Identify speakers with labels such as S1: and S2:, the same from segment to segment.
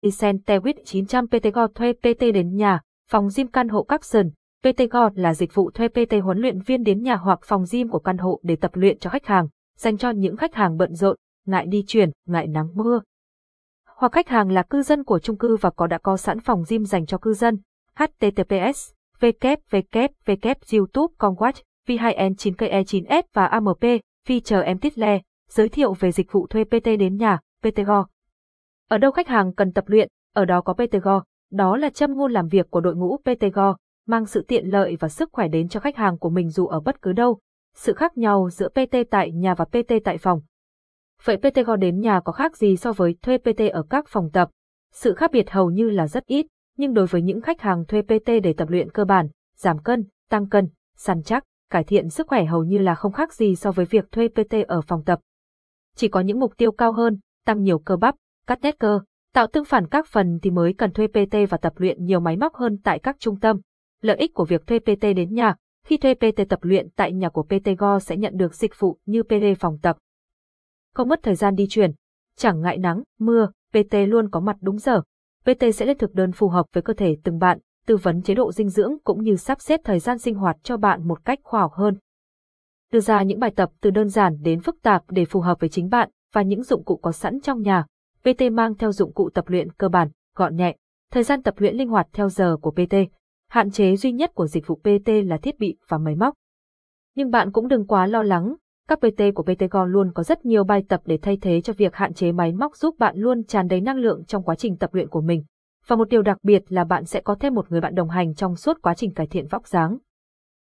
S1: Isen 900 PT thuê PT đến nhà, phòng gym căn hộ Capson. PTG là dịch vụ thuê PT huấn luyện viên đến nhà hoặc phòng gym của căn hộ để tập luyện cho khách hàng, dành cho những khách hàng bận rộn, ngại đi chuyển, ngại nắng mưa. Hoặc khách hàng là cư dân của chung cư và có đã có sẵn phòng gym dành cho cư dân. https www youtube conquest v2n 9 ke 9 s và AMP, feature em title, giới thiệu về dịch vụ thuê PT đến nhà, PTG ở đâu khách hàng cần tập luyện, ở đó có PTG Đó là châm ngôn làm việc của đội ngũ PTG mang sự tiện lợi và sức khỏe đến cho khách hàng của mình dù ở bất cứ đâu. Sự khác nhau giữa PT tại nhà và PT tại phòng. Vậy PTG đến nhà có khác gì so với thuê PT ở các phòng tập? Sự khác biệt hầu như là rất ít, nhưng đối với những khách hàng thuê PT để tập luyện cơ bản, giảm cân, tăng cân, săn chắc, cải thiện sức khỏe hầu như là không khác gì so với việc thuê PT ở phòng tập. Chỉ có những mục tiêu cao hơn, tăng nhiều cơ bắp, cắt nét cơ, tạo tương phản các phần thì mới cần thuê PT và tập luyện nhiều máy móc hơn tại các trung tâm. Lợi ích của việc thuê PT đến nhà, khi thuê PT tập luyện tại nhà của PT Go sẽ nhận được dịch vụ như PT phòng tập. Không mất thời gian đi chuyển, chẳng ngại nắng, mưa, PT luôn có mặt đúng giờ. PT sẽ lên thực đơn phù hợp với cơ thể từng bạn, tư vấn chế độ dinh dưỡng cũng như sắp xếp thời gian sinh hoạt cho bạn một cách khoa học hơn. Đưa ra những bài tập từ đơn giản đến phức tạp để phù hợp với chính bạn và những dụng cụ có sẵn trong nhà. PT mang theo dụng cụ tập luyện cơ bản, gọn nhẹ, thời gian tập luyện linh hoạt theo giờ của PT. Hạn chế duy nhất của dịch vụ PT là thiết bị và máy móc. Nhưng bạn cũng đừng quá lo lắng, các PT của PT Go luôn có rất nhiều bài tập để thay thế cho việc hạn chế máy móc giúp bạn luôn tràn đầy năng lượng trong quá trình tập luyện của mình. Và một điều đặc biệt là bạn sẽ có thêm một người bạn đồng hành trong suốt quá trình cải thiện vóc dáng.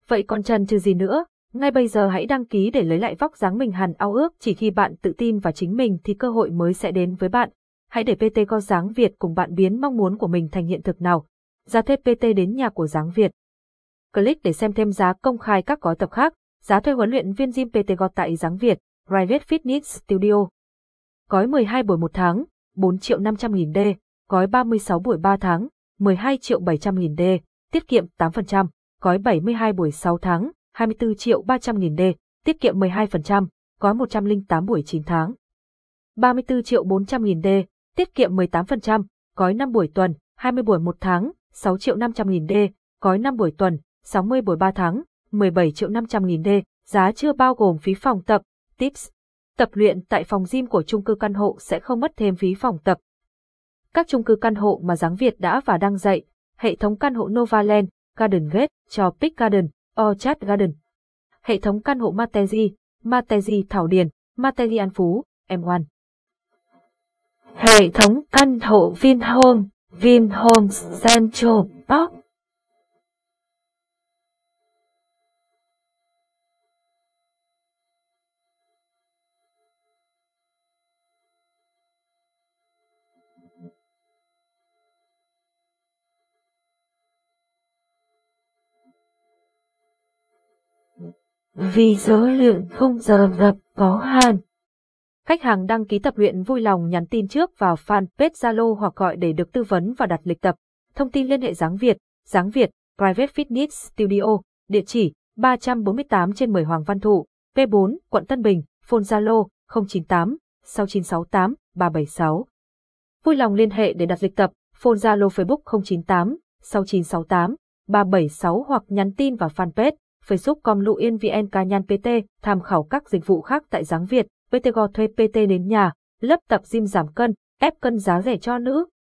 S1: Vậy còn chần trừ gì nữa? Ngay bây giờ hãy đăng ký để lấy lại vóc dáng mình hẳn ao ước chỉ khi bạn tự tin vào chính mình thì cơ hội mới sẽ đến với bạn. Hãy để PT có dáng Việt cùng bạn biến mong muốn của mình thành hiện thực nào. Giá thuê PT đến nhà của dáng Việt. Click để xem thêm giá công khai các gói tập khác. Giá thuê huấn luyện viên gym PT Go tại dáng Việt, Private Fitness Studio. Gói 12 buổi 1 tháng, 4 triệu 500 nghìn D. Gói 36 buổi 3 tháng, 12 triệu 700 nghìn D. Tiết kiệm 8%. Gói 72 buổi 6 tháng, 24 triệu 300 nghìn D, tiết kiệm 12%, gói 108 buổi 9 tháng. 34 triệu 400 nghìn D, tiết kiệm 18%, gói 5 buổi tuần, 20 buổi 1 tháng, 6 triệu 500 nghìn D, gói 5 buổi tuần, 60 buổi 3 tháng, 17 triệu 500 nghìn D, giá chưa bao gồm phí phòng tập, tips. Tập luyện tại phòng gym của chung cư căn hộ sẽ không mất thêm phí phòng tập. Các chung cư căn hộ mà Giáng Việt đã và đang dạy, hệ thống căn hộ Novaland, Garden Gate, Tropic Garden, Orchard Garden. Hệ thống căn hộ Matezi, Matezi Thảo Điền, Matezi An Phú, M1. Hệ thống căn hộ Vinhome, Vinhomes Central Park. Vì số lượng không giờ dập có hạn. Khách hàng đăng ký tập luyện vui lòng nhắn tin trước vào fanpage Zalo hoặc gọi để được tư vấn và đặt lịch tập. Thông tin liên hệ Giáng Việt, Giáng Việt, Private Fitness Studio, địa chỉ 348 trên 10 Hoàng Văn Thụ, P4, quận Tân Bình, phone Zalo 098 6968 376. Vui lòng liên hệ để đặt lịch tập, phone Zalo Facebook 098 6968 376 hoặc nhắn tin vào fanpage Facebook.com Lụ Yên VN cá nhân PT, tham khảo các dịch vụ khác tại Giáng Việt, PTGO thuê PT đến nhà, lớp tập gym giảm cân, ép cân giá rẻ cho nữ,